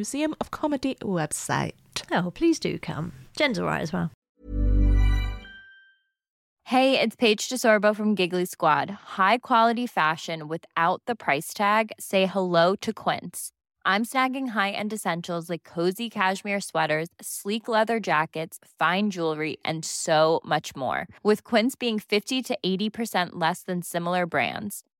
Museum of Comedy website. Oh, please do come. Jen's all right as well. Hey, it's Paige DeSorbo from Giggly Squad. High quality fashion without the price tag. Say hello to Quince. I'm snagging high-end essentials like cozy cashmere sweaters, sleek leather jackets, fine jewelry, and so much more. With Quince being 50 to 80% less than similar brands.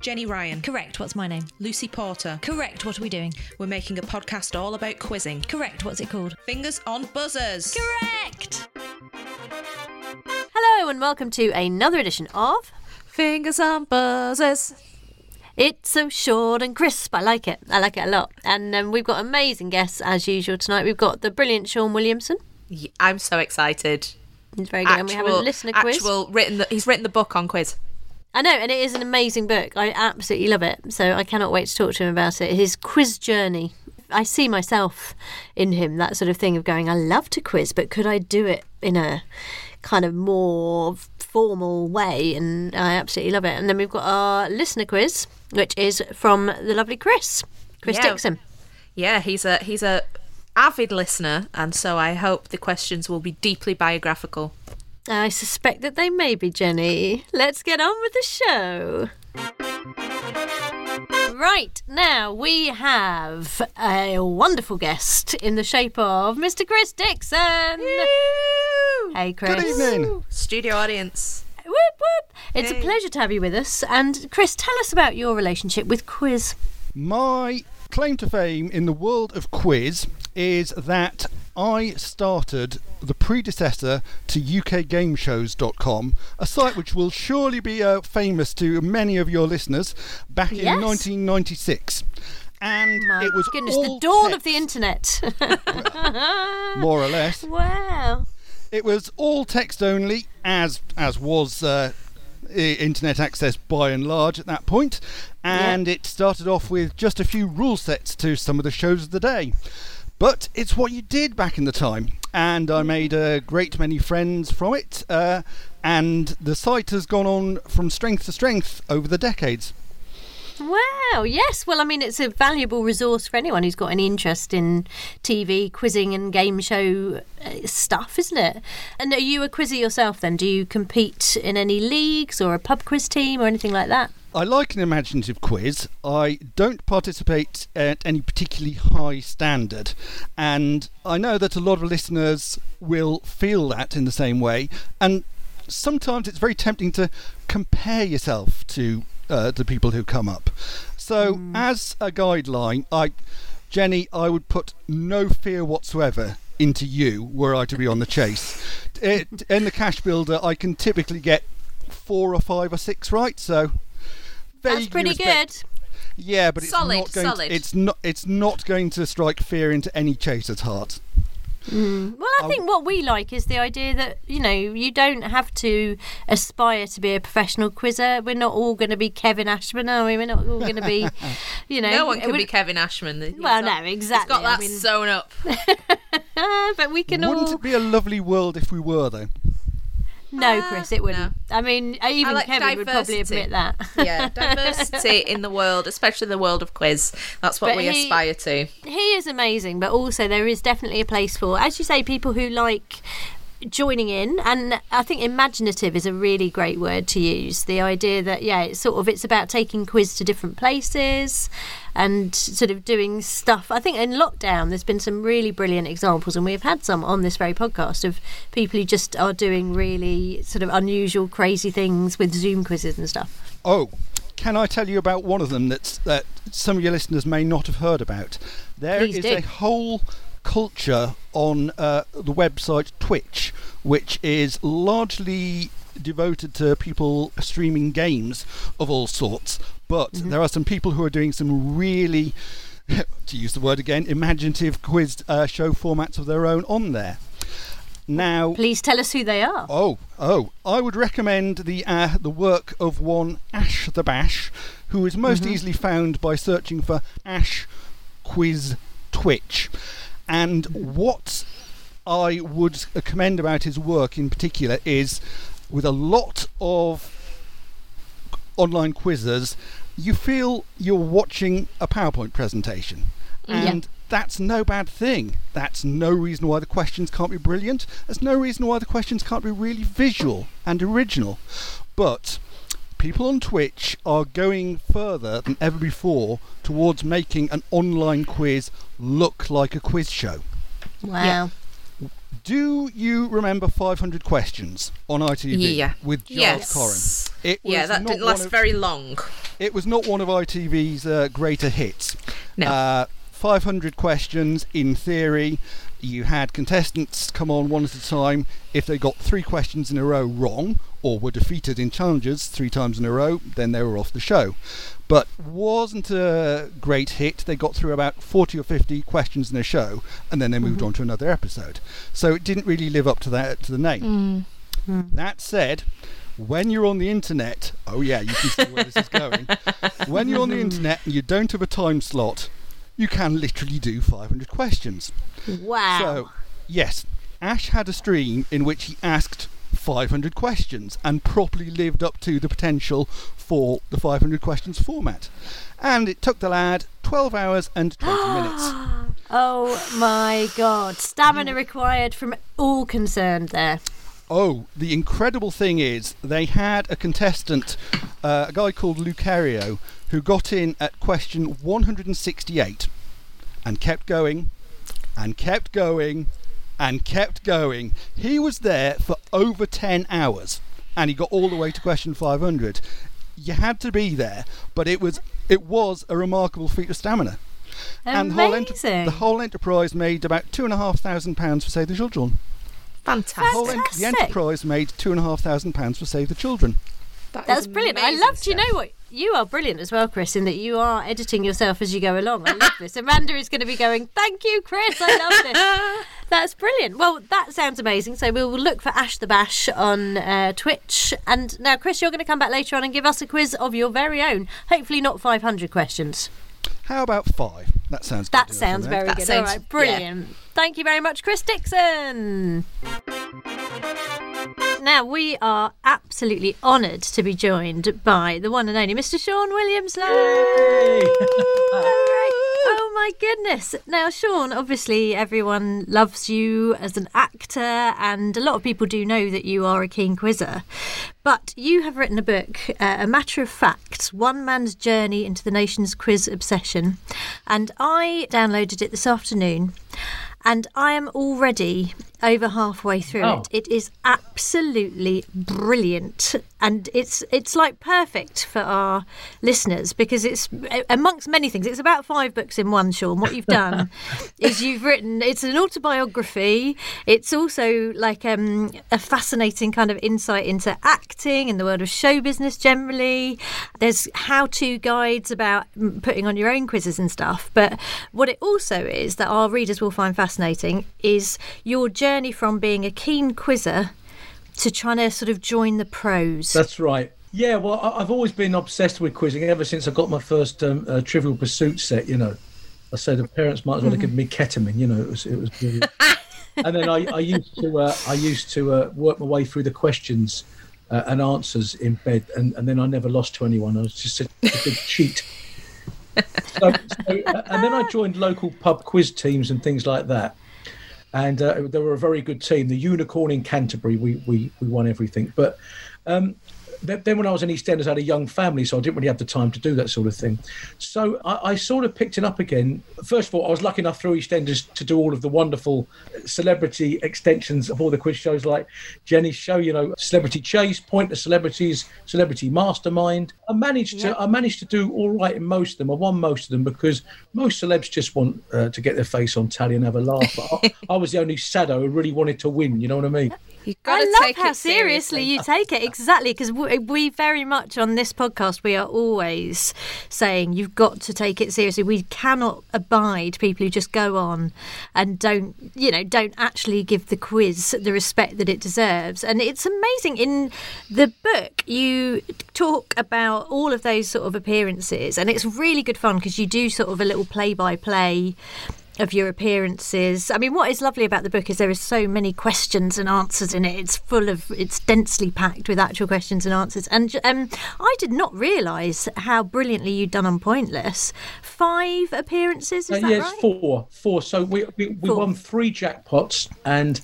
Jenny Ryan, Correct. What's my name? Lucy Porter. Correct. What are we doing? We're making a podcast all about quizzing. Correct. What's it called? Fingers on buzzers. Correct. Hello and welcome to another edition of Fingers on buzzers. It's so short and crisp. I like it. I like it a lot. And um, we've got amazing guests as usual tonight. We've got the brilliant Shaun Williamson. Yeah, I'm so excited. He's very good. and we have a listener quiz. Actual written. The, he's written the book on quiz. I know, and it is an amazing book. I absolutely love it. So I cannot wait to talk to him about it. His quiz journey. I see myself in him, that sort of thing of going, I love to quiz, but could I do it in a kind of more formal way? And I absolutely love it. And then we've got our listener quiz, which is from the lovely Chris, Chris Yeah. Dixon. Yeah, he's a he's a avid listener, and so I hope the questions will be deeply biographical. I suspect that they may be, Jenny. Let's get on with the show. Right, now we have a wonderful guest in the shape of Mr. Chris Dixon. Hey, Chris. Good evening. Studio audience. Whoop, whoop. It's a pleasure to have you with us. And, Chris, tell us about your relationship with quiz. My claim to fame in the world of quiz is that I started the predecessor to UKGameShows.com, a site which will surely be uh, famous to many of your listeners, back in 1996. And My it was goodness, the dawn of the text, internet. more or less. wow. It was all text only, as as was uh, internet access by and large at that point, and it started off with just a few rule sets to some of the shows of the day. But it's what you did back in the time, and I made a great many friends from it, uh, and the site has gone on from strength to strength over the decades. Wow, yes. Well, I mean, it's a valuable resource for anyone who's got any interest in TV, quizzing, and game show uh, stuff, isn't it? And are you a quizzer yourself then? Do you compete in any leagues or a pub quiz team or anything like that? I like an imaginative quiz. I don't participate at any particularly high standard. And I know that a lot of listeners will feel that in the same way. And sometimes it's very tempting to compare yourself to uh, the people who come up. So, as a guideline, I, Jenny, I would put no fear whatsoever into you were I to be on the chase. It, in the cash builder, I can typically get four or five or six right. So, That's pretty respect- good. Yeah, but it's Solid, not going. solid. To, it's not. It's not going to strike fear into any chaser's heart. Mm. Well, I um, think what we like is the idea that you know you don't have to aspire to be a professional quizzer. We're not all going to be Kevin Ashman, are we? We're not all going to be, you know. No one can be Kevin Ashman. He's Well, got- no, exactly. He's got that I mean- sewn up. but we can Wouldn't all. it be a lovely world if we were, though? No, Ah, Chris, it wouldn't. I mean, uh, even like Kevin would probably admit that. yeah, diversity in the world, especially the world of quiz. That's what But we he- aspire to. he is amazing, but also there is definitely a place for, as you say, people who like joining in and i think imaginative is a really great word to use the idea that yeah it's sort of it's about taking quiz to different places and sort of doing stuff i think in lockdown there's been some really brilliant examples and we've had some on this very podcast of people who just are doing really sort of unusual crazy things with zoom quizzes and stuff Oh, can I tell you about one of them that's, that some of your listeners may not have heard about? There is Please do. a whole culture on uh, the website Twitch, which is largely devoted to people streaming games of all sorts. But Mm-hmm. there are some people who are doing some really, to use the word again, imaginative quiz uh, show formats of their own on there. Now, please tell us who they are Oh, oh! I would recommend the uh, the work of one Ash the Bash, who is most easily found by searching for Ash Quiz Twitch. And what I would commend about his work in particular is, with a lot of online quizzes, you feel you're watching a PowerPoint presentation. Mm, yeah. And that's no bad thing. That's no reason why the questions can't be brilliant. There's no reason why the questions can't be really visual and original. But people on Twitch are going further than ever before towards making an online quiz look like a quiz show. wow Do you remember 500 questions on ITV Yeah. with Giles Yes. Coren? It Yeah, that not didn't last of- very long. It was not one of ITV's uh, greater hits. No. Uh, 500 questions in theory. You had contestants come on one at a time. If they got three questions in a row wrong or were defeated in challenges three times in a row, then they were off the show. But wasn't a great hit. They got through about 40 or 50 questions in a show and then they moved mm-hmm. on to another episode. So it didn't really live up to that to the name. Mm. Mm. That said, when you're on the internet, oh yeah, you can see where this is going. When you're on the internet and you don't have a time slot, you can literally do 500 questions. wow So, yes, Ash had a stream in which he asked 500 questions and properly lived up to the potential for the 500 questions format. And it took the lad 12 hours and 20 minutes. Oh my god. Stamina required from all concerned there. Oh, the incredible thing is they had a contestant, uh, a guy called Lucario, who got in at question 168 and kept going and kept going and kept going. He was there for over 10 hours and he got all the way to question 500. You had to be there, but it was it was a remarkable feat of stamina. Amazing. And the whole, enter- the whole enterprise made about two and a half thousand pounds for Save the Children. The Fantastic. whole en- the Fantastic. enterprise made two and a half thousand pounds for Save the Children. That That's is brilliant. I amazing love. Do you know what? You are brilliant as well, Chris, in that you are editing yourself as you go along. I love this. Amanda is going to be going, "Thank you, Chris. I love this." That's brilliant. Well, that sounds amazing. So we'll look for Ash the Bash on uh, Twitch. And now, Chris, you're going to come back later on and give us a quiz of your very own. Hopefully, not 500 questions. How about five? That sounds good That enough, sounds very That good. sounds- All right, brilliant. Thank you very much, Chris Dixon. Now, we are absolutely honoured to be joined by the one and only Mr. Shaun Williams. Oh my goodness. Now, Shaun, obviously, everyone loves you as an actor, and a lot of people do know that you are a keen quizzer. But you have written a book, uh, A Matter of Facts One Man's Journey into the Nation's Quiz Obsession. And I downloaded it this afternoon. And I am already over halfway through Oh. it. It is absolutely brilliant, and it's it's like perfect for our listeners because it's amongst many things. It's about five books in one. Shaun, what you've done is you've written. It's an autobiography. It's also like um, a fascinating kind of insight into acting and the world of show business generally. There's how-to guides about putting on your own quizzes and stuff. But what it also is that our readers will find fascinating is your journey from being a keen quizzer to trying to sort of join the pros. That's right. Yeah, well, I've always been obsessed with quizzing ever since I got my first um, uh, Trivial Pursuit set. You know, I said the parents might as well have given me ketamine. You know, it was it was brilliant. and then I, I used to uh, I used to uh, work my way through the questions uh, and answers in bed, and, and then I never lost to anyone. I was just a, a big cheat. So, so, uh, and then I joined local pub quiz teams and things like that. And uh, they were a very good team. The Unicorn in Canterbury, we we, we won everything. But um, then when I was in EastEnders, I had a young family, so I didn't really have the time to do that sort of thing. So I, I sort of picked it up again. First of all, I was lucky enough through EastEnders to do all of the wonderful celebrity extensions of all the quiz shows, like Jenny's show, you know, Celebrity Chase, Pointless Celebrities, Celebrity Mastermind. I managed to I managed to do all right in most of them. I won most of them because most celebs just want uh, to get their face on tally and have a laugh. But I, I was the only sado who really wanted to win. You know what I mean? I love take how it seriously you take it. Exactly, because we, we very much on this podcast we are always saying you've got to take it seriously. We cannot abide people who just go on and don't, you know, don't actually give the quiz the respect that it deserves. And it's amazing in the book you talk about all of those sort of appearances, and it's really good fun because you do sort of a little play by play of your appearances. I mean, what is lovely about the book is there are so many questions and answers in it. It's full of, it's densely packed with actual questions and answers. And um, I did not realise how brilliantly you'd done on Pointless. Five appearances, is Uh, that yeah, right? four. Four. So we we, we Four. won three jackpots, and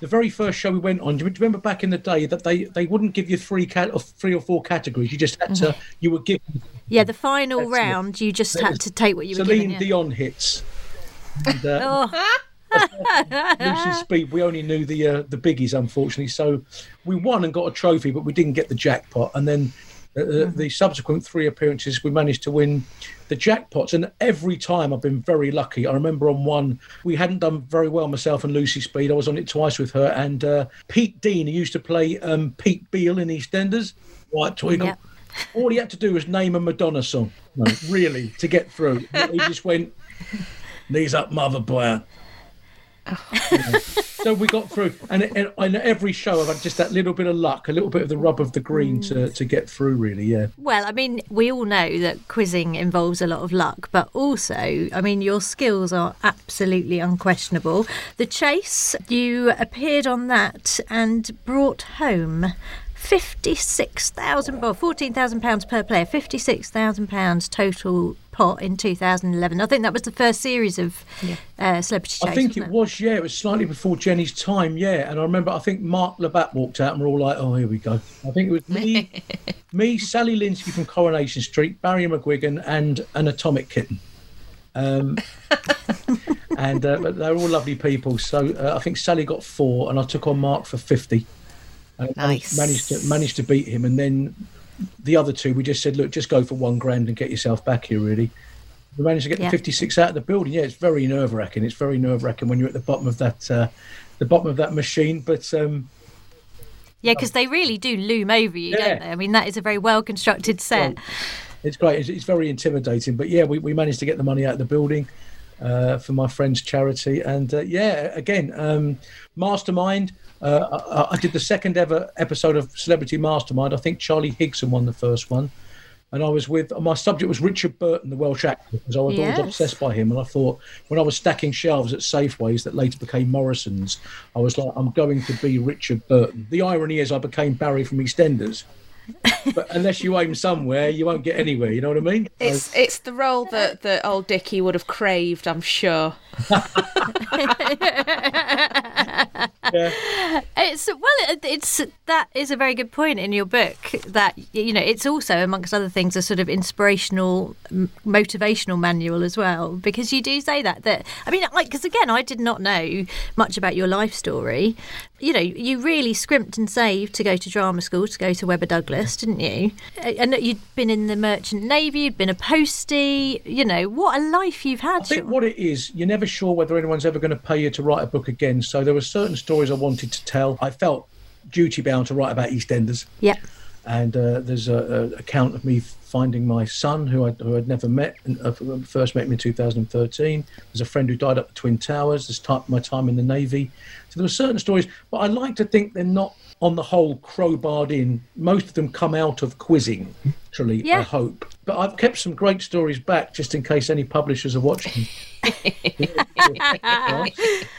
the very first show we went on. Do you remember back in the day that they they wouldn't give you three cat or three or four categories? You just had to. You were given Yeah, the final round, you just had to take what you were Celine given. yeah. Dion hits. And, uh, Lucy Speed, we only knew the uh, the biggies, unfortunately. So we won and got a trophy, but we didn't get the jackpot. And then uh, Mm-hmm. the subsequent three appearances, we managed to win the jackpots. And every time I've been very lucky. I remember on one, we hadn't done very well, myself and Lucy Speed. I was on it twice with her. And uh, Pete Dean, who used to play um, Pete Beale in EastEnders, White Twiggle. Yep. All he had to do was name a Madonna song, no, really, to get through. He just went, knees up, mother boy. so we got through, and, and on every show I've had just that little bit of luck, a little bit of the rub of the green to, mm. to get through. Really, yeah. Well, I mean, we all know that quizzing involves a lot of luck, but also, I mean, your skills are absolutely unquestionable. The Chase, you appeared on that and brought home. Fifty-six thousand, well, fourteen thousand pounds per player. Fifty-six thousand pounds total pot in 2011. I think that was the first series of uh, Celebrity Chase. I think wasn't it was, yeah. It was slightly before Jenny's time, yeah. And I remember, I think Mark Labbett walked out, and we're all like, "Oh, here we go." I think it was me, me, Sally Lindsay from Coronation Street, Barry McGuigan, and an Atomic Kitten. Um, and uh, but they're all lovely people. So uh, I think Sally got four, and I took on Mark for fifty. And I Nice. Managed to managed to beat him, and then the other two, we just said, "Look, just go for one grand and get yourself back here." Really. We managed to get Yeah. the 56 out of the building. Yeah, it's very nerve wracking. It's very nerve wracking when you're at the bottom of that, uh, the bottom of that machine. But um, Yeah, because they really do loom over you, Yeah. don't they? I mean, that is a very well constructed set. it's great. It's, it's very intimidating. But yeah, we, we managed to get the money out of the building uh, for my friend's charity. And uh, yeah, again, um, Mastermind. Uh, I, I did the second ever episode of Celebrity Mastermind. I think Charlie Higson won the first one. And I was with my subject was Richard Burton, the Welsh actor, because I was Yes. always obsessed by him. And I thought when I was stacking shelves at Safeways that later became Morrison's, I was like, I'm going to be Richard Burton. The irony is, I became Barry from EastEnders. but unless you aim somewhere, you won't get anywhere. You know what I mean? It's it's the role that, that old Dickie would have craved, I'm sure. yeah. It's well, it- it's that is a very good point in your book. That you know, it's also amongst other things a sort of inspirational, m- motivational manual as well. Because you do say that that I mean, like because again, I did not know much about your life story. You know, you really scrimped and saved to go to drama school, to go to Webber Douglas, didn't you? And that you'd been in the Merchant Navy, you'd been a postie. You know, what a life you've had. I think Shaun. what it is, you're never sure whether anyone's ever going to pay you to write a book again. So there were certain stories I wanted to tell. I felt duty bound to write about EastEnders. yeah. and uh, there's a, a account of me finding my son who, I, who I'd never met. And, uh, first met him in 2013. There's a friend who died up the Twin Towers. There's ti my time in the Navy. So there were certain stories, but I like to think they're not on the whole crowbarred in. Most of them come out of quizzing, actually, I hope. But I've kept some great stories back just in case any publishers are watching.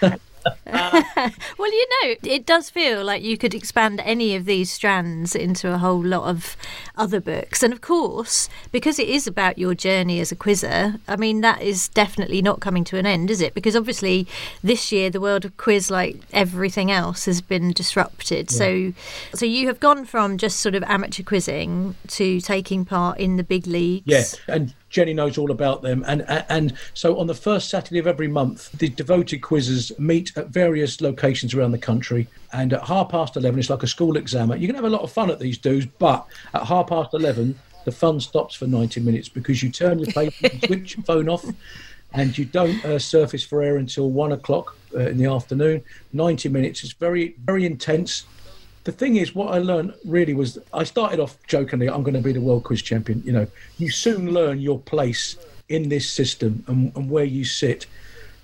Well, you know, it does feel like you could expand any of these strands into a whole lot of other books. And of course, because it is about your journey as a quizzer, I mean, that is definitely not coming to an end, is it? Because obviously, this year, the world of quiz, like everything else, has been disrupted. So, so you have gone from just sort of amateur quizzing to taking part in the big leagues. Yeah, and Jenny knows all about them. And, and so on the first Saturday of every month, the devoted quizzes meet at various locations around the country. And at half past eleven, it's like a school exam. You can have a lot of fun at these dues, but at half past eleven, the fun stops for ninety minutes because you turn your paper, switch your phone off, and you don't uh, surface for air until one o'clock uh, in the afternoon. Ninety minutes. It's very very intense the thing is, what I learned really was I started off jokingly, I'm going to be the world quiz champion. You know, you soon learn your place in this system and, and where you sit.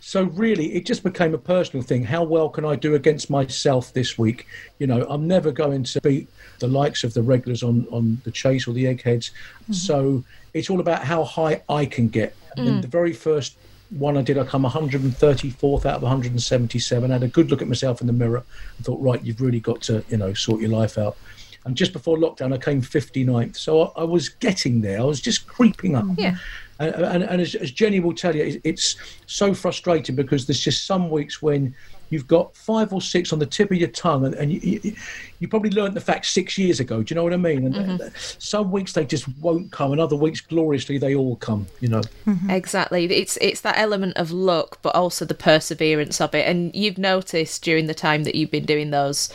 So really, it just became a personal thing. How well can I do against myself this week? You know, I'm never going to beat the likes of the regulars on on the chase or the eggheads. Mm-hmm. So it's all about how high I can get. And mm. the very first one I did, I come 134th out of 177. I had a good look at myself in the mirror and thought, right, you've really got to, you know, sort your life out. And just before lockdown, I came 59th. So I, I was getting there. I was just creeping up. Yeah. And, and, and as, as Jenny will tell you, it's so frustrating because there's just some weeks when you've got five or six on the tip of your tongue, and, and you, you, you probably learnt the fact six years ago. Do you know what I mean? And uh, some weeks they just won't come, and other weeks gloriously they all come. You know. Exactly. It's it's that element of luck, but also the perseverance of it. And you've noticed during the time that you've been doing those,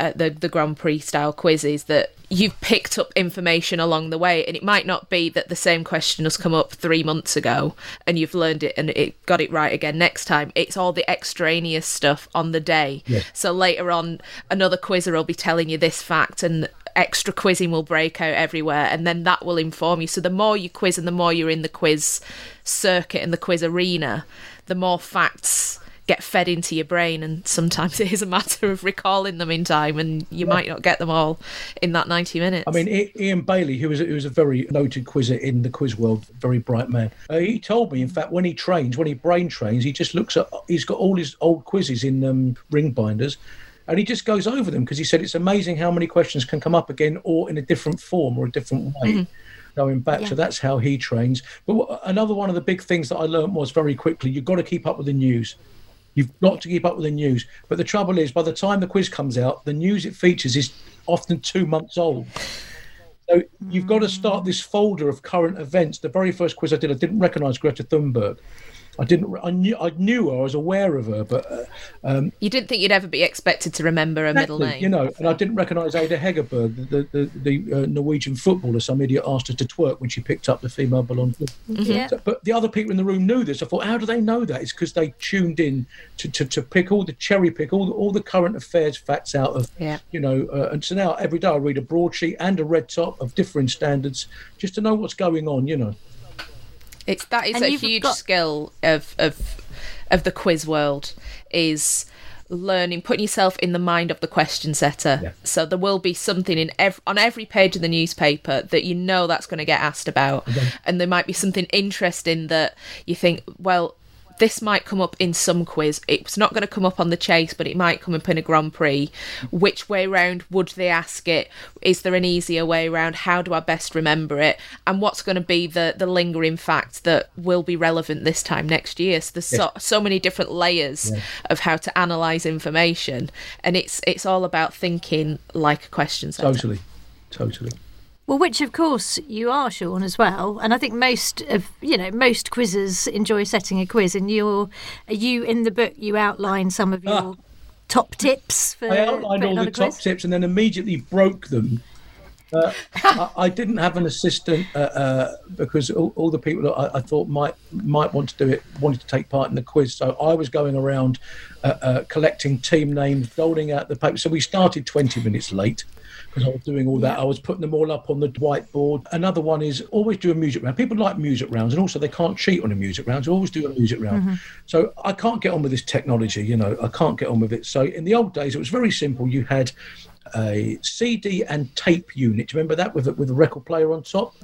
uh, the the Grand Prix style quizzes, that you've picked up information along the way. And it might not be that the same question has come up three months ago, and you've learned it and it got it right again next time. It's all the extraneous stuff on the day. Yes. So later on, another quizzer will be telling you this fact and extra quizzing will break out everywhere and then that will inform you so the more you quiz and the more you're in the quiz circuit and the quiz arena the more facts get fed into your brain and sometimes it is a matter of recalling them in time and you might not get them all in that 90 minutes I mean, Ian Bayley, who was who was a very noted quizzer in the quiz world, very bright man. Uh, he told me, in fact, when he trains, when he brain trains, he just looks at. He's got all his old quizzes in um, ring binders, and he just goes over them because he said it's amazing how many questions can come up again, or in a different form or a different way. Going back, so that's how he trains. But another one of the big things that I learned was very quickly: you've got to keep up with the news. You've got to keep up with the news. But the trouble is, by the time the quiz comes out, the news it features is often two months old. So you've got to start this folder of current events. The very first quiz I did, I didn't recognise Greta Thunberg. I didn't. I knew. I knew her. I was aware of her, but uh, you didn't think you'd ever be expected to remember a middle name You know, and I didn't recognise Ada Hegerberg, the the, the, the uh, Norwegian footballer. Some idiot asked her to twerk when she picked up the female Ballon d'Or. Yeah. So- but the other people in the room knew this. I thought, how do they know that? It's because they tuned in to, to, to pick all the cherry pick all the, all the current affairs facts out of Yeah. you know. Uh, and so now every day I read a broadsheet and a red top of differing standards just to know what's going on. You know. It's that is And a huge got- skill of of of the quiz world is learning putting yourself in the mind of the question setter. Yeah. So there will be something in ev- on every page of the newspaper that you know that's going to get asked about, and there might be something interesting that you think, well. This might come up in some quiz. It's not going to come up on the chase, but it might come up in a Grand Prix. Which way round would they ask it? Is there an easier way round? How do I best remember it? And what's going to be the, the lingering fact that will be relevant this time next year? So there's so, so many different layers of how to analyse information. And it's it's all about thinking like a question setter. Totally, totally. Well, which of course you are, Shaun, as well. And I think most of you know most quizzes enjoy setting a quiz, and you're you in the book you outline some of ah. your top tips for. I outlined all the top quiz. tips and then immediately broke them. Uh, I, I didn't have an assistant uh, uh, because all, all the people that I, I thought might might want to do it wanted to take part in the quiz. So I was going around uh, uh, collecting team names, doling out the paper. So we started 20 minutes late because I was doing all that. I was putting them all up on the whiteboard. Another one is always do a music round. People like music rounds, and also they can't cheat on a music round. So always do a music round. So I can't get on with this technology. You know, I can't get on with it. So in the old days, it was very simple. You had a CD and tape unit. Do you remember that with a, with a record player on top?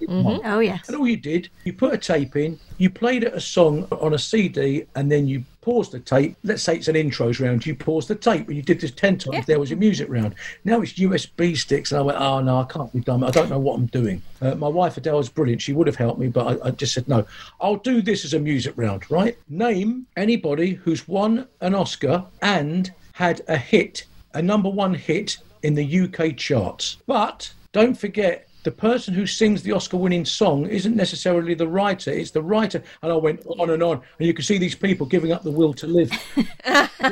Oh yes. And all you did, you put a tape in, you played a song on a CD, and then you paused the tape. Let's say it's an intros round. You pause the tape. When you did this 10 times, there was a music round. Now it's USB sticks. And I went, oh, no, I can't be done. I don't know what I'm doing. Uh, my wife, Adele, is brilliant. She would have helped me, but I, I just said, no, I'll do this as a music round, right? Name anybody who's won an Oscar and had a hit, a number one hit in the UK charts. But don't forget, the person who sings the Oscar winning song isn't necessarily the writer, it's the writer. And I went on and on. And you can see these people giving up the will to live.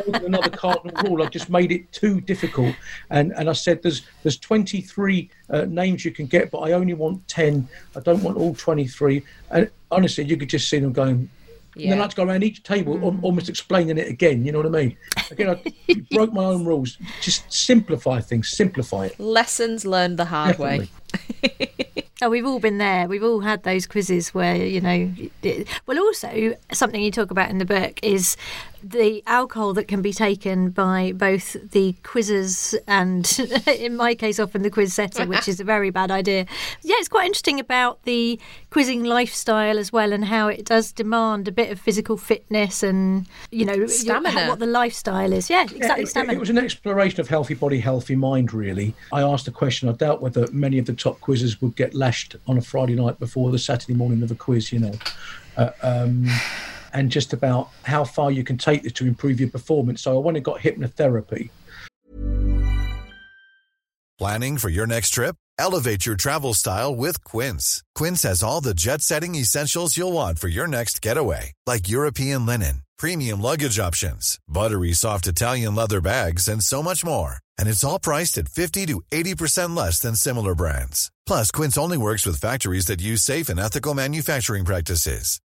Another cardinal rule. I just made it too difficult. And and I said there's there's 23 uh, names you can get, but I only want 10. I don't want all 23. And honestly, you could just see them going, and then I had to go around each table, al- mm. almost explaining it again. You know what I mean? Again, I broke my own rules. Just simplify things. Simplify it. Lessons learned the hard way. Definitely. Oh, we've all been there. We've all had those quizzes where you know. It, well, also something you talk about in the book is the alcohol that can be taken by both the quizzers and, in my case, often the quiz setter, which is a very bad idea. Yeah, it's quite interesting about the quizzing lifestyle as well, and how it does demand a bit of physical fitness and you know your- Stamina. what the lifestyle is. Yeah, exactly. Yeah, it- it, stamina. was an exploration of healthy body, healthy mind, really. I asked a question. I doubt whether many of the top quizzes would get lashed on a Friday night before the Saturday morning of a quiz, you know. Uh, um, and just about how far you can take this to improve your performance. So I went and got hypnotherapy. Planning for your next trip? Elevate your travel style with Quince. Quince has all the jet setting essentials you'll want for your next getaway, like European linen, premium luggage options, buttery soft Italian leather bags, and so much more. And it's all priced at 50 to 80% less than similar brands. Plus, Quince only works with factories that use safe and ethical manufacturing practices.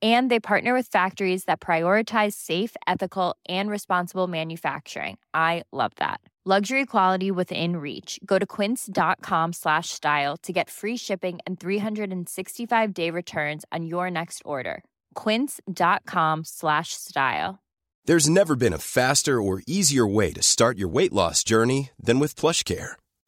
And they partner with factories that prioritize safe, ethical, and responsible manufacturing. I love that. Luxury quality within reach. Go to quince.com slash style to get free shipping and 365 day returns on your next order. Quince.com slash style. There's never been a faster or easier way to start your weight loss journey than with PlushCare.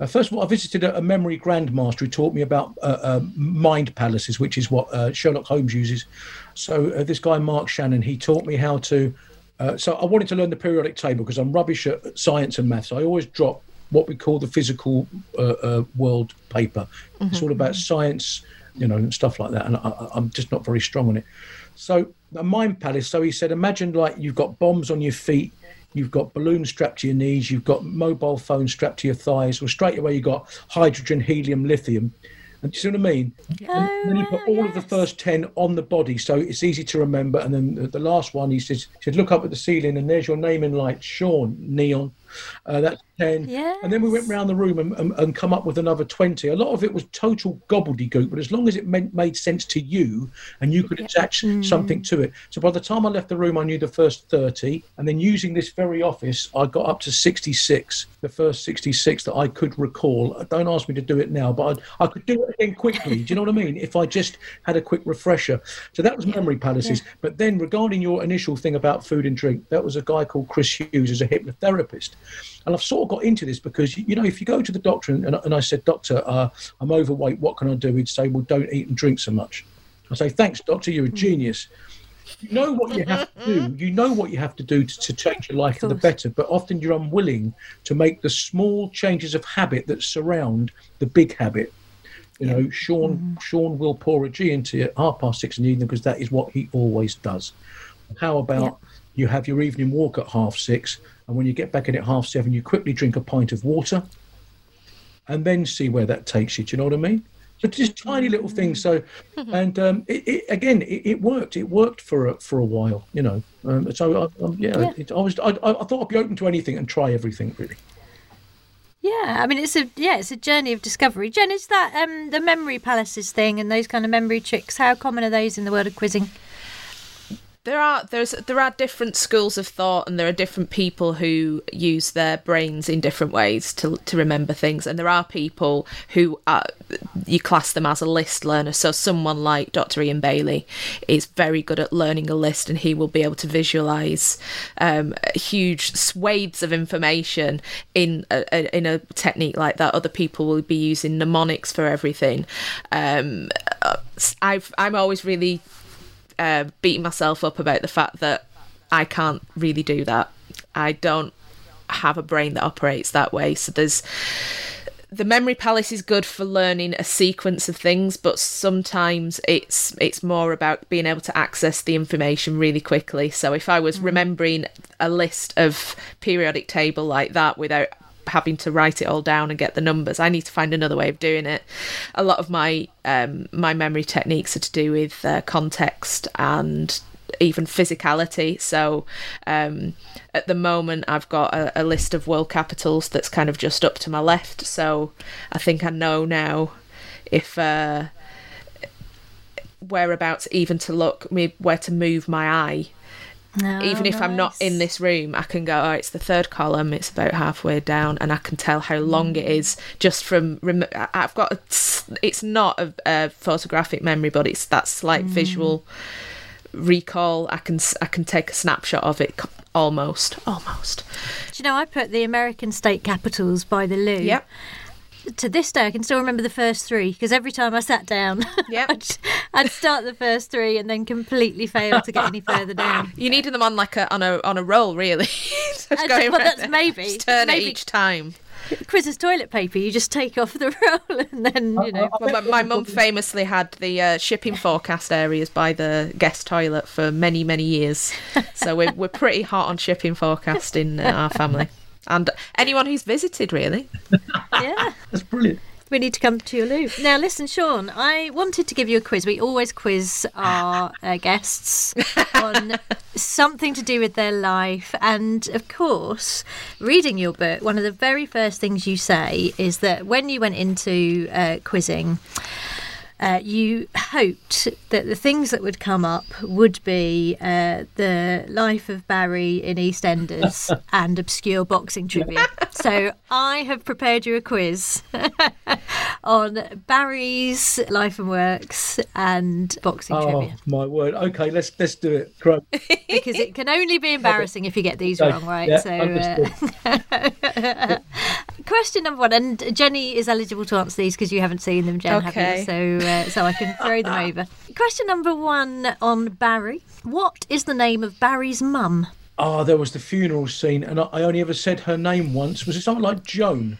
Uh, first of all, I visited a, a memory grandmaster who taught me about uh, uh, mind palaces, which is what uh, Sherlock Holmes uses. So uh, this guy Mark Shannon, he taught me how to. Uh, so I wanted to learn the periodic table because I'm rubbish at science and maths. I always drop what we call the physical world paper. It's all about science, you know, and stuff like that. And I- I'm just not very strong on it. So a mind palace. So he said, imagine like you've got bombs on your feet. You've got balloons strapped to your knees, you've got mobile phones strapped to your thighs, or straight away you've got hydrogen, helium, lithium. And do you see what I mean? and oh, then you put all of the first 10 on the body, so it's easy to remember. And then the, last one, he says, he said, look up at the ceiling, and there's your name in lights, Shaun, neon. Uh, that's 10. And then we went around the room and, and, and come up with another 20. A lot of it was total gobbledygook, but as long as it meant, made sense to you and you could attach something to it. So by the time I left the room, I knew the first 30. And then using this very office, I got up to 66, the first 66 that I could recall. Don't ask me to do it now, but I, I could do it again quickly. do you know what I mean? If I just had a quick refresher. So that was memory palaces. But then regarding your initial thing about food and drink, that was a guy called Chris Hughes, who's a hypnotherapist. And I've sort of got into this because, you know, if you go to the doctor and, and I said, Doctor, uh, I'm overweight, what can I do? He'd say, Well, don't eat and drink so much. I say, Thanks, Doctor, you're a genius. You know what you have to do. You know what you have to do to, to change your life for the better, but often you're unwilling to make the small changes of habit that surround the big habit. You know, Shaun Shaun will pour a G into you at half past six in the evening because that is what he always does. How about you have your evening walk at half six, and when you get back in at half seven, you quickly drink a pint of water, and then see where that takes you. Do you know what I mean? So just tiny little things. So, and um, it, it, again, it, it worked. It worked for a, for a while. You know. Um, so I, um, yeah, Yeah. It, I was. I, I I thought I'd be open to anything and try everything. Really. Yeah, I mean it's a yeah, it's a journey of discovery. Jen, is that um the memory palaces thing and those kind of memory tricks? How common are those in the world of quizzing? There are there's there are different schools of thought, and there are different people who use their brains in different ways to to remember things. And there are people who are you class them as a list learner. So someone like Dr. Ian Bayley is very good at learning a list, and he will be able to visualize um, huge swathes of information in a, a, in a technique like that. Other people will be using mnemonics for everything. Um, I've I'm always really uh, beating myself up about the fact that I can't really do that. I don't have a brain that operates that way. So there's the memory palace is good for learning a sequence of things, but sometimes it's it's more about being able to access the information really quickly. So if I was remembering a list of periodic table like that without having to write it all down and get the numbers. I need to find another way of doing it. A lot of my um, my memory techniques are to do with uh, context and even physicality. So um, at the moment, I've got a, a list of world capitals that's kind of just up to my left. So I think I know now if. Uh, whereabouts even to look me where to move my eye even if I'm not in this room, I can go, oh, it's the third column, it's about halfway down, and I can tell how long it is mm. just from. Rem- I've got, a, it's not a, a photographic memory, but it's that slight mm. visual recall. I can I can take a snapshot of it almost, almost. Do you know I put the American state capitals by the loo? Yep. To this day, I can still remember the first three because every time I sat down, Yep. I'd, I'd start the first three and then completely fail to get any further down. You needed them on like a on a on a roll, really. Just going well, round that's maybe. Just turn Maybe- it each time. Quiz's toilet paper, you just take off the roll and then you know. Well, my, my mum famously had the uh, shipping forecast areas by the guest toilet for many, many years. So we're, we're pretty hot on shipping forecast in uh, our family. And anyone who's visited, really. yeah. That's brilliant. We need to come to your loo. Now, listen, Shaun, I wanted to give you a quiz. We always quiz our uh, guests on something to do with their life. And of course, reading your book, one of the very first things you say is that when you went into uh, quizzing, uh, you hoped that the things that would come up would be uh, the life of Barry in EastEnders and obscure boxing trivia. So I have prepared you a quiz on Barry's life and works and boxing Oh trivia my word. Okay, let's let's do it. Great. because it can only be embarrassing if you get these Okay, wrong, right? yeah, so, uh, question number one, and Jenny is eligible to answer these because you haven't seen them, Jen, Okay. have you? So, uh, so I can throw them over. Question number one on Barry: What is the name of Barry's mum? Oh, there was the funeral scene, and I, I only ever said her name once. Was it something like Joan?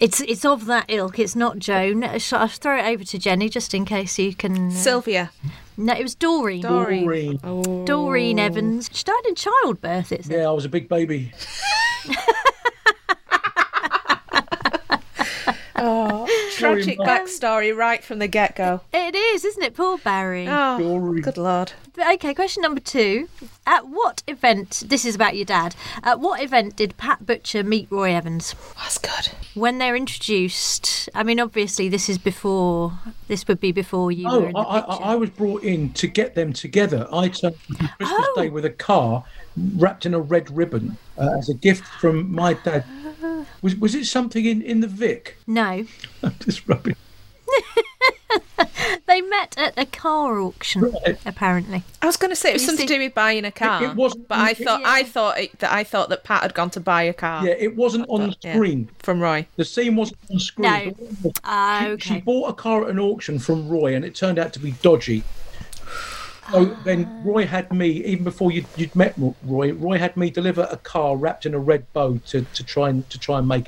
It's it's of that ilk. It's not Joan. Shall I throw it over to Jenny just in case you can? uh, Sylvia. no, it was Doreen. Doreen. Doreen. Oh. Doreen Evans. She died in childbirth. It. Yeah, I was a big baby. Tragic backstory right from the get go. It is, isn't it? Poor Barry. Oh, Doreen. good lord. Okay, question number two. At what event? This is about your dad. At what event did Pat Butcher meet Roy Evans? That's good. When they're introduced, I mean, obviously, this is before. This would be before you were Oh, in I, the I, picture. I was brought in to get them together. I turned Christmas Oh. Day with a car wrapped in a red ribbon uh, as a gift from my dad. Was was it something in, in the Vic? no, I'm just rubbing. they met at a car auction. Right. Apparently, I was going to say it was You something see- to do with buying a car. it wasn't- but I it- thought I thought it, that I thought that Pat had gone to buy a car. Yeah, it wasn't on the Yeah. screen. From Roy. The scene wasn't on screen. No. Ah, She, okay. she bought a car at an auction from Roy, and it turned out to be dodgy. So then Roy had me, even before you'd, you'd met Roy, Roy had me deliver a car wrapped in a red bow to, to try and to try and make.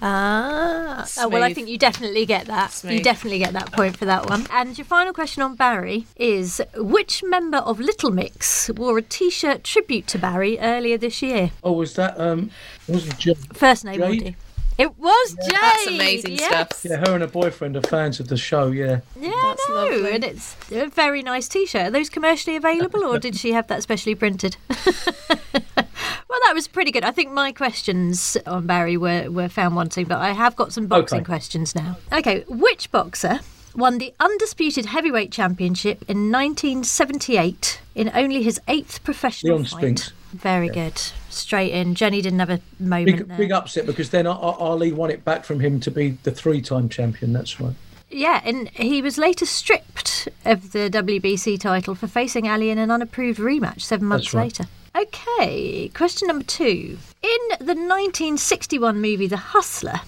Ah, oh, well, I think you definitely get that. You definitely get that point for that one. And your final question on Barry is: Which member of Little Mix wore a T-shirt tribute to Barry earlier this year? Oh, was that um? Was it Jade? First name will Jade? Do. It was Jade. That's amazing yes. stuff. Yeah, her and her boyfriend are fans of the show. Yeah. Yeah, That's no, lovely. and it's a very nice T-shirt. Are those commercially available, or did she have that specially printed? well, that was pretty good. I think my questions on Barry were, were found wanting, but I have got some boxing Okay. questions now. Okay, which boxer won the undisputed heavyweight championship in 1978 in only his eighth professional Leon fight? Spinks. Very good. Straight in. Jenny didn't have a moment Big big upset because then Ali won it back from him to be the three-time champion. That's right. Yeah, and he was later stripped of the WBC title for facing Ali in an unapproved rematch seven months right. later. Okay, question number two. In the 1961 movie The Hustler,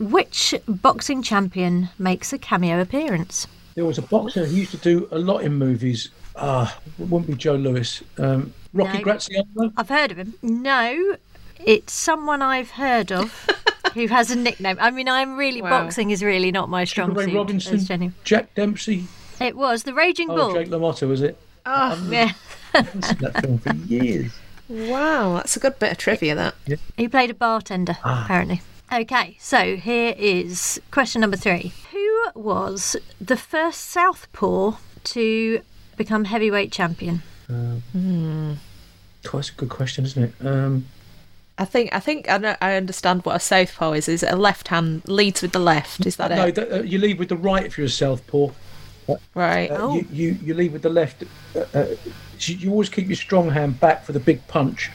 which boxing champion makes a cameo appearance? There was a boxer who used to do a lot in movies. Ah, it wouldn't be Joe Louis. Um, Rocky No. Graziano. I've heard of him. No, it's someone I've heard of who has a nickname. I mean, I'm really, Wow. boxing is really not my strong Sugar Ray suit. Robinson. Jenny. Jack Dempsey. It was The Raging Bull. Oh, Bull. Jake LaMotta was it? Yeah. I've seen that film for years. Wow, that's a good bit of trivia. That. He played a bartender, Ah. apparently. Okay, so here is question number three. Who was the first Southpaw to become heavyweight champion? God, that's a good question, isn't it? Um, I think I think I, know, I understand what a southpaw is. Is it a left hand leads with the left? Is that no, it? that, uh, you lead with the right if you're a southpaw. right. Uh, Oh. you, you you lead with the left. Uh, uh, you you always keep your strong hand back for the big punch.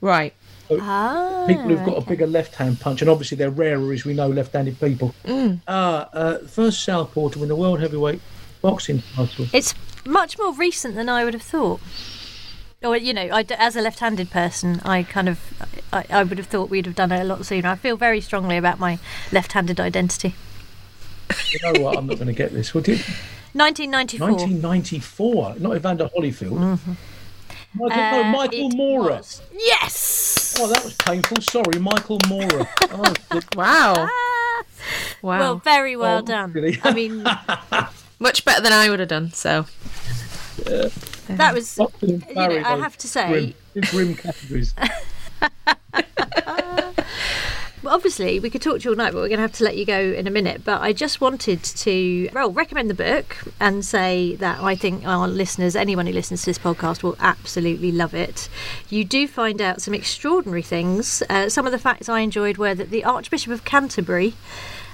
Right. Ah, People who've got a bigger left-hand punch, and obviously they're rarer, as we know, left-handed people. Mm. Ah, uh, first southpaw to win the world heavyweight boxing title. It's much more recent than I would have thought. Or, you know, I d as a left handed person, I kind of, I, I would have thought we'd have done it a lot sooner. I feel very strongly about my left handed identity. You know what? I'm not going to get this. What did 1994. 1994? Not Evander Holyfield. Michael, no, Uh, Michael it Moorer. was- Yes! Oh, that was painful. Sorry, Michael Moorer. Oh. Wow. Ah. Wow. Well, very well Oh, done. really? I mean, Much better than I would have done. So. that was. You know, I have to say, grim, grim categories. Well, obviously, we could talk to you all night, but we're going to have to let you go in a minute. But I just wanted to, well, recommend the book and say that I think our listeners, anyone who listens to this podcast, will absolutely love it. You do find out some extraordinary things. Uh, some of the facts I enjoyed were that the Archbishop of Canterbury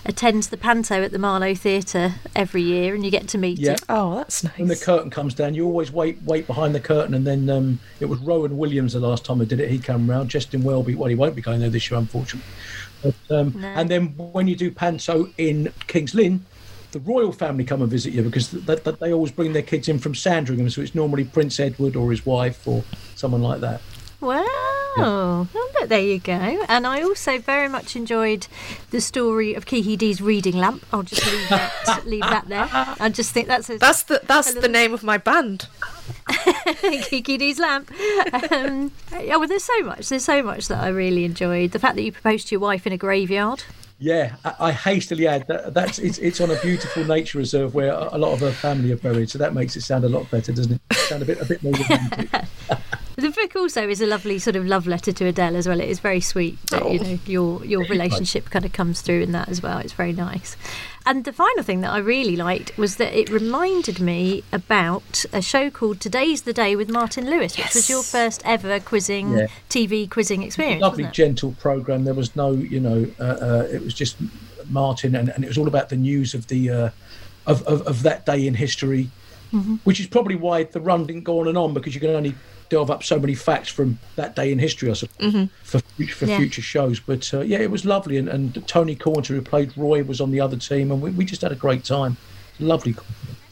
attends the panto at the Marlowe Theatre every year, and you get to meet Yeah. him. Oh, that's nice. When the curtain comes down, you always wait wait behind the curtain, and then um, it was Rowan Williams the last time I did it. He came round. Justin Welby, well, he won't be going there this year, unfortunately. But, um, No. And then when you do panto in Kings Lynn, the royal family come and visit you because th- th- they always bring their kids in from Sandringham, so it's normally Prince Edward or his wife or someone like that. Wow. Well, look, there you go. And I also very much enjoyed the story of Kiki Dee's reading lamp. I'll just leave that, leave that there. I just think that's a That's the that's A the name of my band. Kiki Dee's lamp. Um, yeah, well, there's so much. There's so much that I really enjoyed. The fact that you proposed to your wife in a graveyard. Yeah, I, I hastily add that that's it's, it's on a beautiful nature reserve where a, a lot of her family are buried, so that makes it sound a lot better, doesn't it? Sound a bit a bit more romantic. Book also is a lovely sort of love letter to Adele as well. It is very sweet that you know your your relationship kind of comes through in that as well. It's very nice. And the final thing that I really liked was that it reminded me about a show called Today's the Day with Martin Lewis, which was your first ever quizzing Yeah. TV quizzing experience. Lovely, gentle program. There was no, you know, uh, uh, it was just Martin, and, and it was all about the news of the uh, of, of of that day in history, Mm-hmm. which is probably why the run didn't go on and on because you can only delve up so many facts from that day in history, I suppose, for future, for Yeah. future shows. But uh, yeah, it was lovely, and, and Tony Caunter, who played Roy, was on the other team, and we, we just had a great time. Lovely.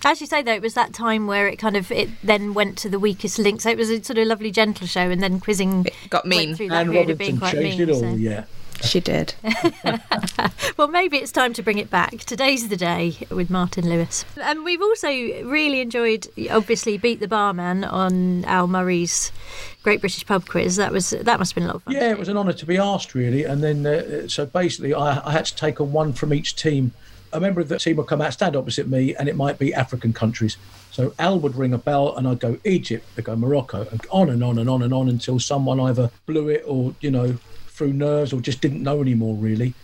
As you say, though, it was that time where it kind of it then went to the weakest link. So it was a sort of lovely, gentle show, and then quizzing got went mean. through that Anne period of being quite changed mean. it all. so- Yeah. She did. Well, maybe it's time to bring it back. Today's the day with Martin Lewis. And we've also really enjoyed, obviously, Beat the Barman on Al Murray's Great British Pub Quiz. That was that must have been a lot of fun. Yeah, it was an honour to be asked, really. And then, uh, so basically, I, I had to take on one from each team. A member of the team would come out, stand opposite me, and it might be African countries. So Al would ring a bell, and I'd go Egypt, they'd go Morocco, and on and on and on and on until someone either blew it or, you know, through nerves or just didn't know anymore, really.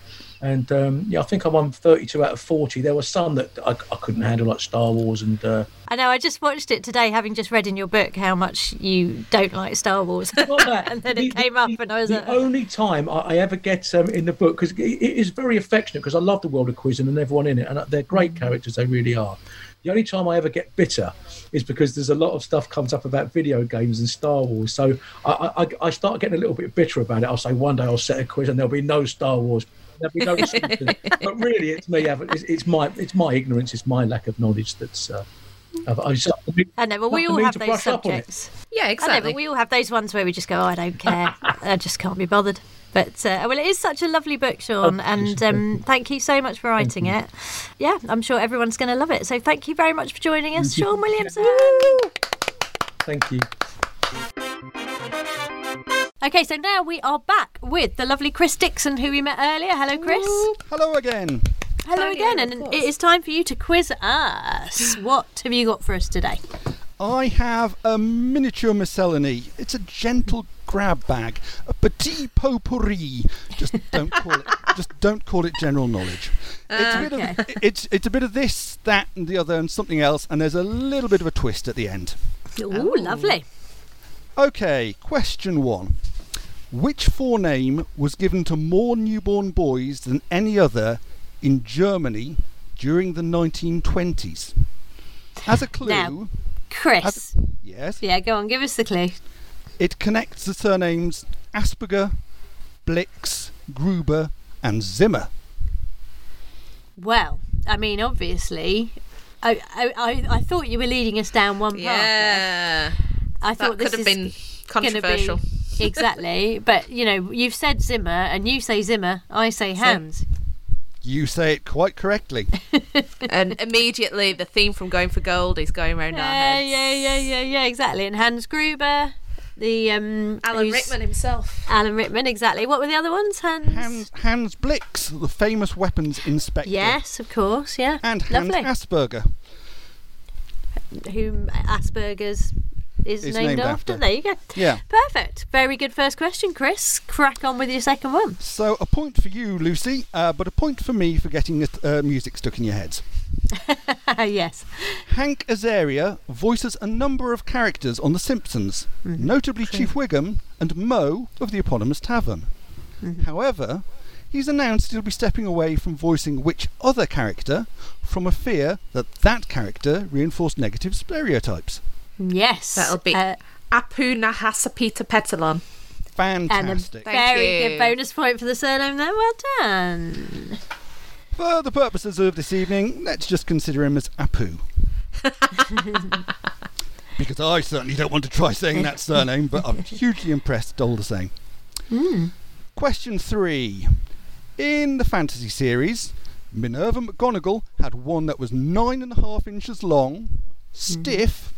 And um, yeah, I think I won 32 out of 40. There were some that I, I couldn't handle, like Star Wars and. Uh, I know. I just watched it today, having just read in your book how much you don't like Star Wars, and then The- it came up, and I was the like, only time I, I ever get um, in the book because it, it is very affectionate because I love the world of quizzing and everyone in it, and they're great Mm. characters. They really are. The only time I ever get bitter is because there's a lot of stuff comes up about video games and Star Wars. So I, I, I start getting a little bit bitter about it. I'll say one day I'll set a quiz and there'll be no Star Wars. There'll be no something. but really, it's me. having- It's, it's my it's my ignorance. It's my lack of knowledge that's. Uh, I've- I just, I know, but we all have those brush up on it. subjects. Yeah, I know, exactly. but we all have those ones where we just go, oh, I don't care. I just can't be bothered. But uh, well, it is such a lovely book, Shaun, Oh, and um, thank you so much for writing it. Yeah, I'm sure everyone's going to love it. So thank you very much for joining us, Shaun Williamson. thank you. Okay, so now we are back with the lovely Chris Dixon, who we met earlier. Hello, Chris. Hello again. Hello Hello, again, of and it is time for you to quiz us. What have you got for us today? I have a miniature miscellany. It's a gentle grab bag, a petit potpourri. Just don't call it. Just don't call it general knowledge. It's a bit Okay. of it's it's a bit of this, that, and the other, and something else, and there's a little bit of a twist at the end. Ooh, lovely. Okay, question one. Which forename was given to more newborn boys than any other in Germany during the 1920s? As a clue, Now- Chris. yes, Yeah, go on, give us the clue. it connects the surnames Asperger, Blix, Gruber, and Zimmer. Well, I mean, obviously, I, I, I, I thought you were leading us down one path. there. yeah. I thought That this could have is been gonna be- controversial. Exactly, but you know, you've said Zimmer, and you say Zimmer, I say Hans. You say it quite correctly. and immediately the theme from Going for Gold is going around our Yeah, heads. yeah, yeah, yeah, yeah, yeah exactly. And Hans Gruber, the um, Alan Rickman himself. Alan Rickman, exactly. What were the other ones? Hans. Hans, Hans Blix, the famous weapons inspector. Yes, of course. Yeah. And Hans Lovely. Asperger. Whom Asperger's is Is named, named after. after. There you go. Yeah. Perfect. Very good first question, Chris. Crack on with your second one. So a point for you, Lucy, uh, but a point for me for getting the uh, music stuck in your heads. yes. Hank Azaria voices a number of characters on The Simpsons, notably Chief Wiggum and Moe of the eponymous tavern. However, he's announced he'll be stepping away from voicing which other character from a fear that that character reinforced negative stereotypes. Yes. That'll be Uh, Apu Nahasapeemapetilon. and a Fantastic. Very good bonus point for the surname there. Well done. For the purposes of this evening, let's just consider him as Apu. because I certainly don't want to try saying that surname, but I'm hugely impressed all the same. Question three. In the fantasy series, Minerva McGonagall had one that was nine and a half inches long, stiff,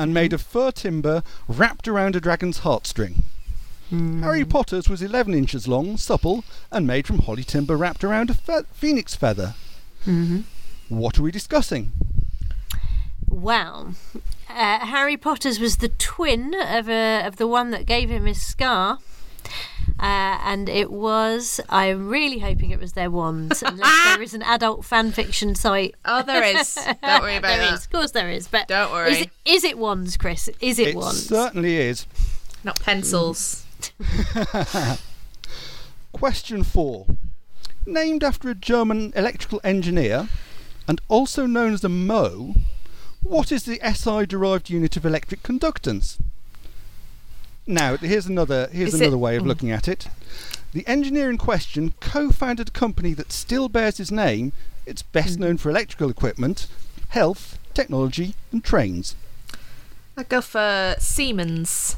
and made of fir timber wrapped around a dragon's heartstring. Hmm. Harry Potter's was 11 inches long, supple, and made from holly timber wrapped around a fe- phoenix feather. Mm-hmm. What are we discussing? Well, uh, Harry Potter's was the twin of a, of the one that gave him his scar. Uh, and it was. I'm really hoping it was their wands, unless there is an adult fan fiction site. Oh, there is. Don't worry about There that. is, of course, there is. But Don't worry. Is it, is it wands, Chris? Is it, it wands? certainly is. Not pencils. Question 4. Named after a German electrical engineer and also known as a mho, what is the SI derived unit of electric conductance? Now, here's another here's Is it- another way of mm. looking at it. The engineer in question co-founded a company that still bears his name. It's best mm. known for electrical equipment, health, technology, and trains. I'd go for Siemens.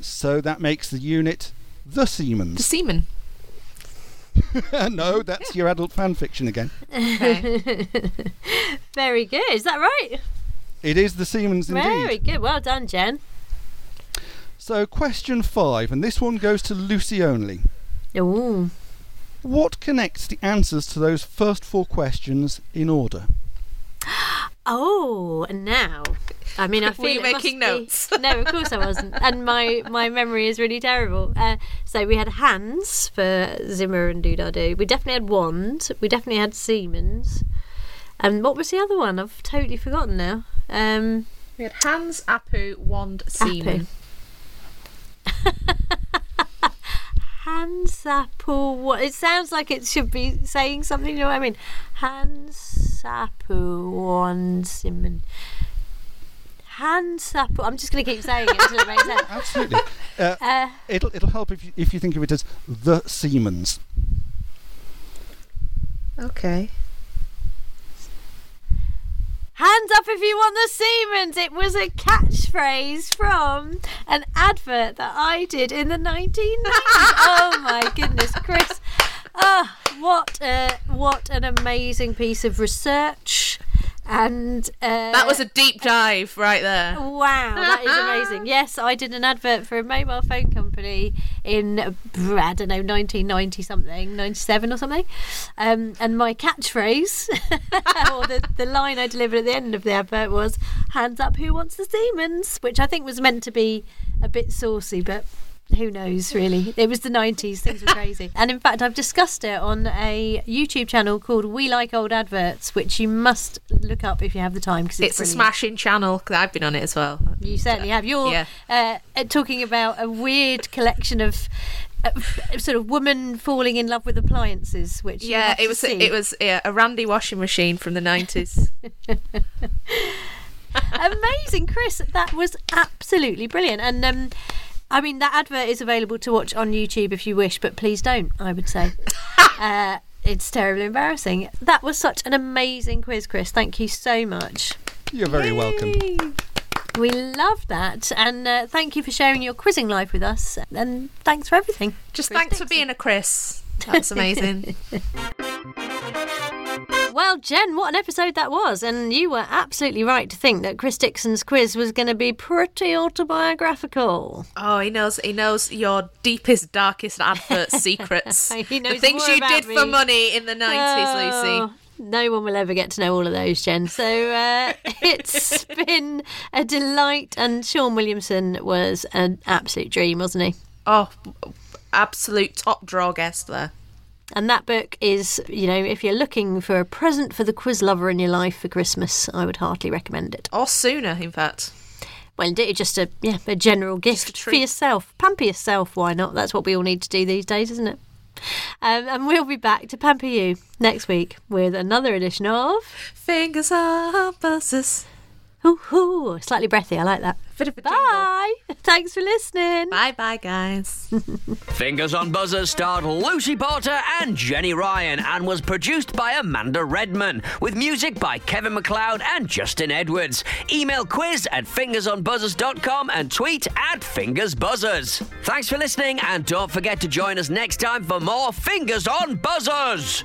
So that makes the unit the Siemens. The Siemens. Seaman. no, that's your adult fan fiction again. Okay. Very good. Is that right? It is the Siemens indeed. Very good. Well done, Jen. So, question five, and this one goes to Lucy only. Ooh. What connects the answers to those first four questions in order? Oh, now. I mean, I Were feel you it must making be- notes? no, of course I wasn't, and my my memory is really terrible. Uh, so we had hands for Zimmer and Doodadoo. We definitely had Wand. We definitely had Siemens. And what was the other one? I've totally forgotten now. Um, we had hands, Apu, Wand, Seaman. Hans Apple. What? It sounds like it should be saying something. You know what I mean? Hans Apple Wand Siemens. Hans Apple. I'm just going to keep saying it until it makes sense. Absolutely. Uh, Uh, it'll it'll help if you, if you think of it as the Siemens. Okay. Hands up if you want the Siemens. It was a catchphrase from an advert that I did in the 1990s. oh my goodness, Chris. Oh, what a, what an amazing piece of research. And uh, That was a deep dive right there. Wow, that is amazing. Yes, I did an advert for a mobile phone company in, I don't know, 1990 something, 97 or something. Um, and my catchphrase, or the, the line I delivered at the end of the advert was, hands up who wants the Siemens, which I think was meant to be a bit saucy, but who knows really it was the 90s things were crazy and in fact i've discussed it on a youtube channel called we like old adverts which you must look up if you have the time because It's a smashing channel because I've been on it as well. you certainly have. You're Yeah. uh, uh, talking about a weird collection of uh, sort of woman falling in love with appliances, which Yeah, it was see. it was yeah, a Randy washing machine from the nineties. amazing, Chris. That was absolutely brilliant, and um, I mean that advert is available to watch on YouTube if you wish, but please don't. I would say. uh, it's terribly embarrassing. That was such an amazing quiz, Chris. Thank you so much. You're very welcome. We love that, and uh, thank you for sharing your quizzing life with us. And thanks for everything. Just Chris thanks for being a Chris. That's amazing. Well, Jen, what an episode that was. And you were absolutely right to think that Chris Dixon's quiz was going to be pretty autobiographical. oh, he knows he knows your deepest, darkest advert secrets. He knows the things you did me. for money in the nineties, Lucy. Oh, No one will ever get to know all of those, Jen. So uh, it's been a delight. And Shaun Williamson was an absolute dream, wasn't he? Oh, absolute top draw guest there. And that book is, you know, if you're looking for a present for the quiz lover in your life for Christmas, I would heartily recommend it. Or sooner, in fact. Well, indeed, just a yeah, a general gift for yourself. Pamper yourself, why not? That's what we all need to do these days, isn't it? Um, and we'll be back to pamper you next week with another edition of Fingers up, buzzers. Ooh, ooh, slightly breathy. I like that. Bit of a. Bye. Thanks for listening. Bye, bye, guys. Fingers on Buzzers starred Lucy Porter and Jenny Ryan and was produced by Amanda Redman with music by Kevin MacLeod and Justin Edwards. Email quiz at fingersonbuzzers.com and tweet at fingersbuzzers. Thanks for listening and don't forget to join us next time for more Fingers on Buzzers.